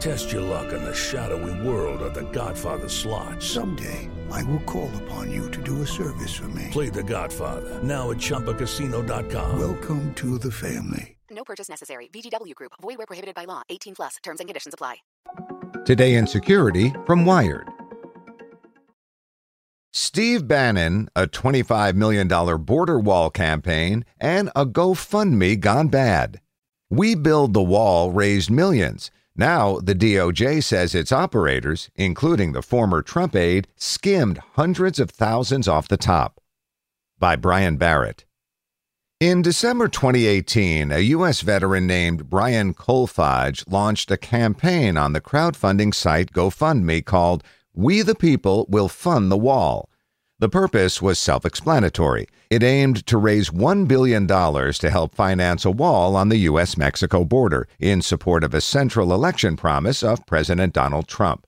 Test your luck in the shadowy world of The Godfather slot. Someday, I will call upon you to do a service for me. Play The Godfather now at ChumbaCasino.com. Welcome to the family. No purchase necessary. VGW Group. Void where prohibited by law. 18 plus. Terms and conditions apply. Today in Security from Wired. Steve Bannon, a $25 million border wall campaign, and a GoFundMe gone bad. We Build the Wall raised millions. Now, the DOJ says its operators, including the former Trump aide, skimmed hundreds of thousands off the top. By Brian Barrett. In December 2018, a U.S. veteran named Brian Kolfage launched a campaign on the crowdfunding site GoFundMe called We the People Will Fund the Wall. The purpose was self explanatory. It aimed to raise $1 billion to help finance a wall on the U.S. Mexico border in support of a central election promise of President Donald Trump.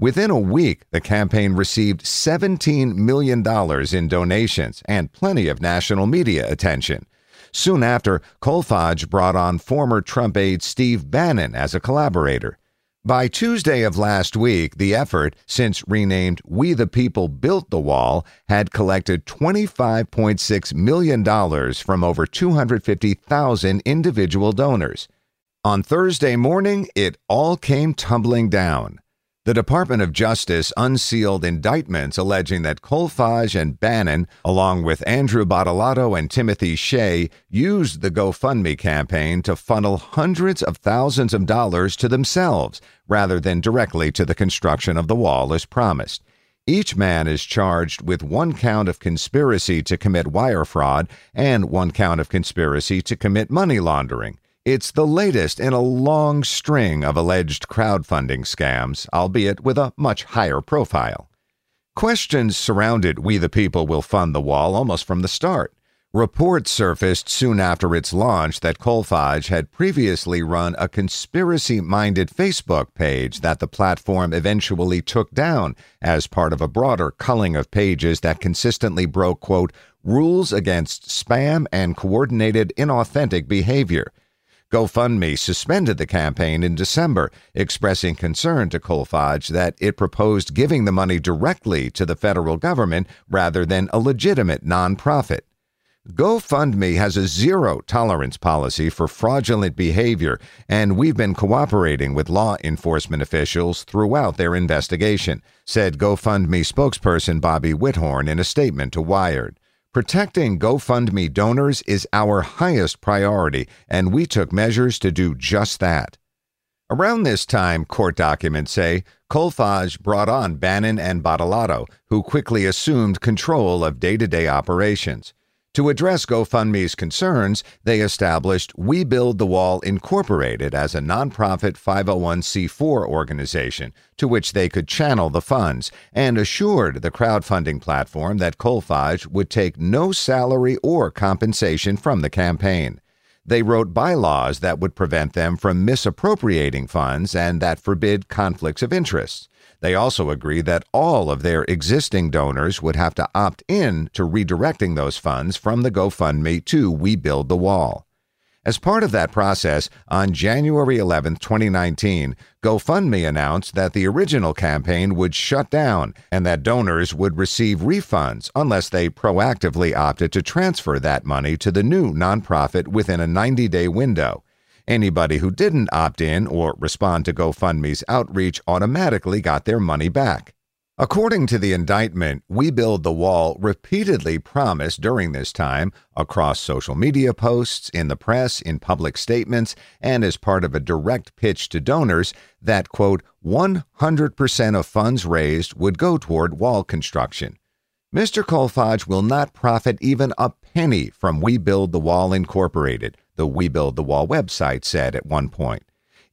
Within a week, the campaign received $17 million in donations and plenty of national media attention. Soon after, Kolfage brought on former Trump aide Steve Bannon as a collaborator. By Tuesday of last week, the effort, since renamed We the People Built the Wall, had collected $25.6 million from over 250,000 individual donors. On Thursday morning, it all came tumbling down. The Department of Justice unsealed indictments alleging that Kolfage and Bannon, along with Andrew Badolato and Timothy Shea, used the GoFundMe campaign to funnel hundreds of thousands of dollars to themselves rather than directly to the construction of the wall as promised. Each man is charged with one count of conspiracy to commit wire fraud and one count of conspiracy to commit money laundering. It's the latest in a long string of alleged crowdfunding scams, albeit with a much higher profile. Questions surrounded We the People Will Fund the Wall almost from the start. Reports surfaced soon after its launch that Kolfage had previously run a conspiracy minded Facebook page that the platform eventually took down as part of a broader culling of pages that consistently broke, quote, rules against spam and coordinated inauthentic behavior. GoFundMe suspended the campaign in December, expressing concern to Kolfage that it proposed giving the money directly to the federal government rather than a legitimate nonprofit. GoFundMe has a zero tolerance policy for fraudulent behavior, and we've been cooperating with law enforcement officials throughout their investigation, said GoFundMe spokesperson Bobby Whithorn in a statement to Wired. Protecting GoFundMe donors is our highest priority, and we took measures to do just that. Around this time, court documents say, Kolfage brought on Bannon and Badolato, who quickly assumed control of day to day operations. To address GoFundMe's concerns, they established We Build the Wall Incorporated as a nonprofit 501c4 organization to which they could channel the funds and assured the crowdfunding platform that Kolfage would take no salary or compensation from the campaign. They wrote bylaws that would prevent them from misappropriating funds and that forbid conflicts of interest. They also agreed that all of their existing donors would have to opt in to redirecting those funds from the GoFundMe to We Build the Wall. As part of that process, on January 11, 2019, GoFundMe announced that the original campaign would shut down and that donors would receive refunds unless they proactively opted to transfer that money to the new nonprofit within a 90 day window. Anybody who didn't opt in or respond to GoFundMe's outreach automatically got their money back. According to the indictment, We Build the Wall repeatedly promised during this time, across social media posts, in the press, in public statements, and as part of a direct pitch to donors, that, quote, 100% of funds raised would go toward wall construction. Mr. Kolfage will not profit even a penny from We Build the Wall Incorporated, the We Build the Wall website said at one point.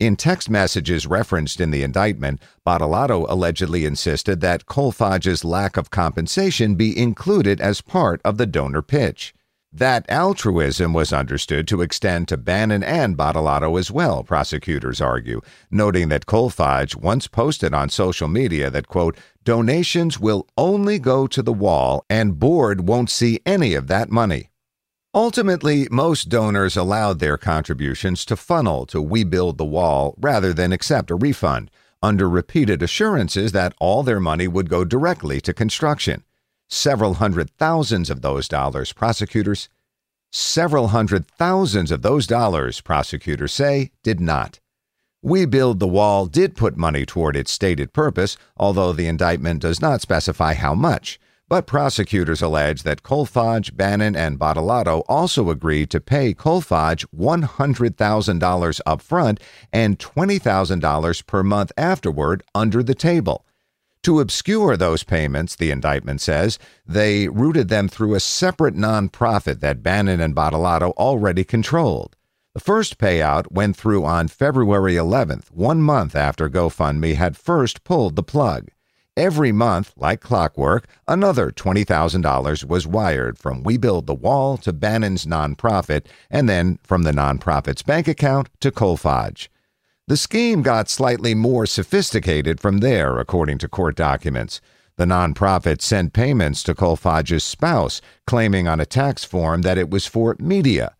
In text messages referenced in the indictment, Badolato allegedly insisted that Kolfage's lack of compensation be included as part of the donor pitch. That altruism was understood to extend to Bannon and Badolato as well, prosecutors argue, noting that Kolfage once posted on social media that, quote, donations will only go to the wall and board won't see any of that money. Ultimately, most donors allowed their contributions to funnel to We Build the Wall rather than accept a refund, under repeated assurances that all their money would go directly to construction. Several hundred thousands of those dollars, prosecutors. Several hundred thousands of those dollars, prosecutors say, did not. We Build the Wall did put money toward its stated purpose, although the indictment does not specify how much. But prosecutors allege that Kolfage, Bannon, and Badolato also agreed to pay Kolfage $100,000 up front and $20,000 per month afterward under the table. To obscure those payments, the indictment says, they routed them through a separate nonprofit that Bannon and Badolato already controlled. The first payout went through on February 11th, one month after GoFundMe had first pulled the plug. Every month, like clockwork, another $20,000 was wired from We Build the Wall to Bannon's nonprofit, and then from the nonprofit's bank account to Kolfage. The scheme got slightly more sophisticated from there, according to court documents. The nonprofit sent payments to Kolfage's spouse, claiming on a tax form that it was for media.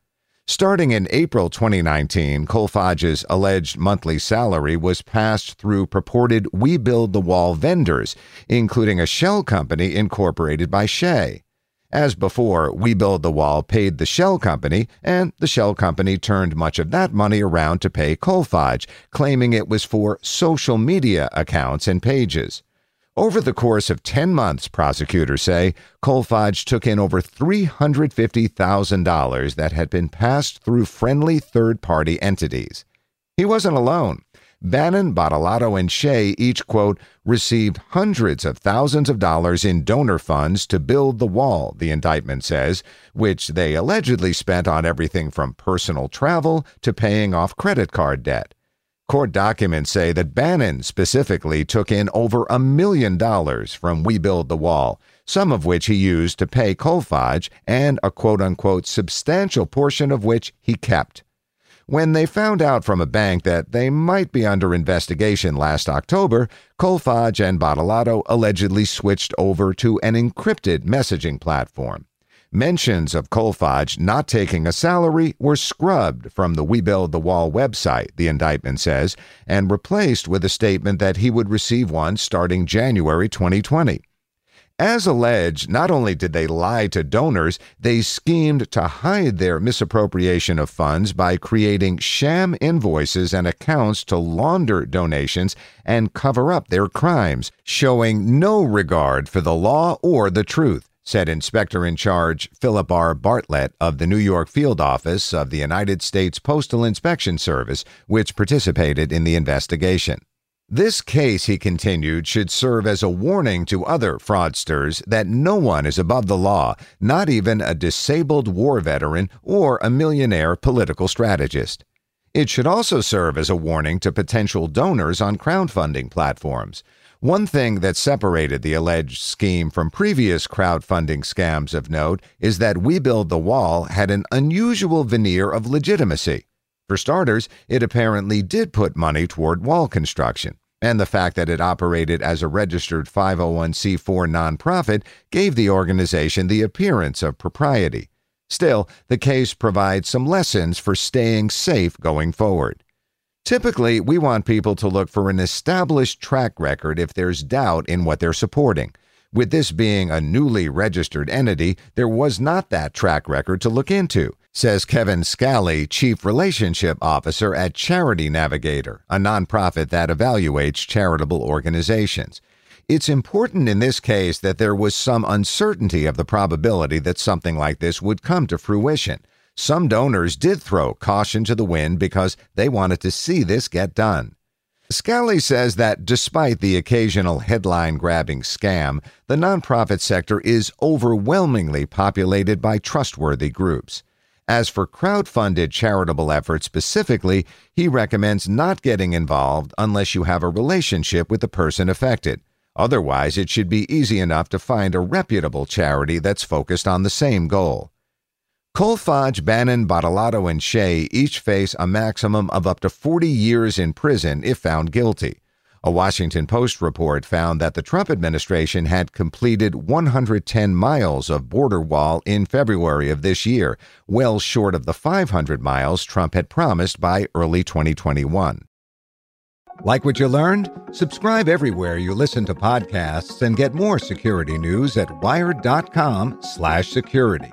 Starting in April 2019, Kolfage's alleged monthly salary was passed through purported We Build the Wall vendors, including a shell company incorporated by Shea. As before, We Build the Wall paid the shell company, and the shell company turned much of that money around to pay Kolfage, claiming it was for social media accounts and pages. Over the course of 10 months, prosecutors say, Kolfage took in over $350,000 that had been passed through friendly third party entities. He wasn't alone. Bannon, Badolato, and Shea each, quote, received hundreds of thousands of dollars in donor funds to build the wall, the indictment says, which they allegedly spent on everything from personal travel to paying off credit card debt. Court documents say that Bannon specifically took in over a million dollars from We Build the Wall, some of which he used to pay Kolfage and a quote unquote substantial portion of which he kept. When they found out from a bank that they might be under investigation last October, Kolfage and Badolato allegedly switched over to an encrypted messaging platform. Mentions of Kolfage not taking a salary were scrubbed from the We Build the Wall website, the indictment says, and replaced with a statement that he would receive one starting January 2020. As alleged, not only did they lie to donors, they schemed to hide their misappropriation of funds by creating sham invoices and accounts to launder donations and cover up their crimes, showing no regard for the law or the truth said Inspector in Charge Philip R. Bartlett of the New York Field Office of the United States Postal Inspection Service, which participated in the investigation. This case, he continued, should serve as a warning to other fraudsters that no one is above the law, not even a disabled war veteran or a millionaire political strategist. It should also serve as a warning to potential donors on crowdfunding platforms. One thing that separated the alleged scheme from previous crowdfunding scams of note is that We Build the Wall had an unusual veneer of legitimacy. For starters, it apparently did put money toward wall construction, and the fact that it operated as a registered 501c4 nonprofit gave the organization the appearance of propriety. Still, the case provides some lessons for staying safe going forward. Typically, we want people to look for an established track record if there's doubt in what they're supporting. With this being a newly registered entity, there was not that track record to look into, says Kevin Scally, Chief Relationship Officer at Charity Navigator, a nonprofit that evaluates charitable organizations. It's important in this case that there was some uncertainty of the probability that something like this would come to fruition. Some donors did throw caution to the wind because they wanted to see this get done. Scally says that despite the occasional headline grabbing scam, the nonprofit sector is overwhelmingly populated by trustworthy groups. As for crowd-funded charitable efforts specifically, he recommends not getting involved unless you have a relationship with the person affected. Otherwise, it should be easy enough to find a reputable charity that's focused on the same goal. Kolfage, Bannon, Badolato, and Shea each face a maximum of up to 40 years in prison if found guilty. A Washington Post report found that the Trump administration had completed 110 miles of border wall in February of this year, well short of the 500 miles Trump had promised by early 2021. Like what you learned? Subscribe everywhere you listen to podcasts and get more security news at wired.com/security.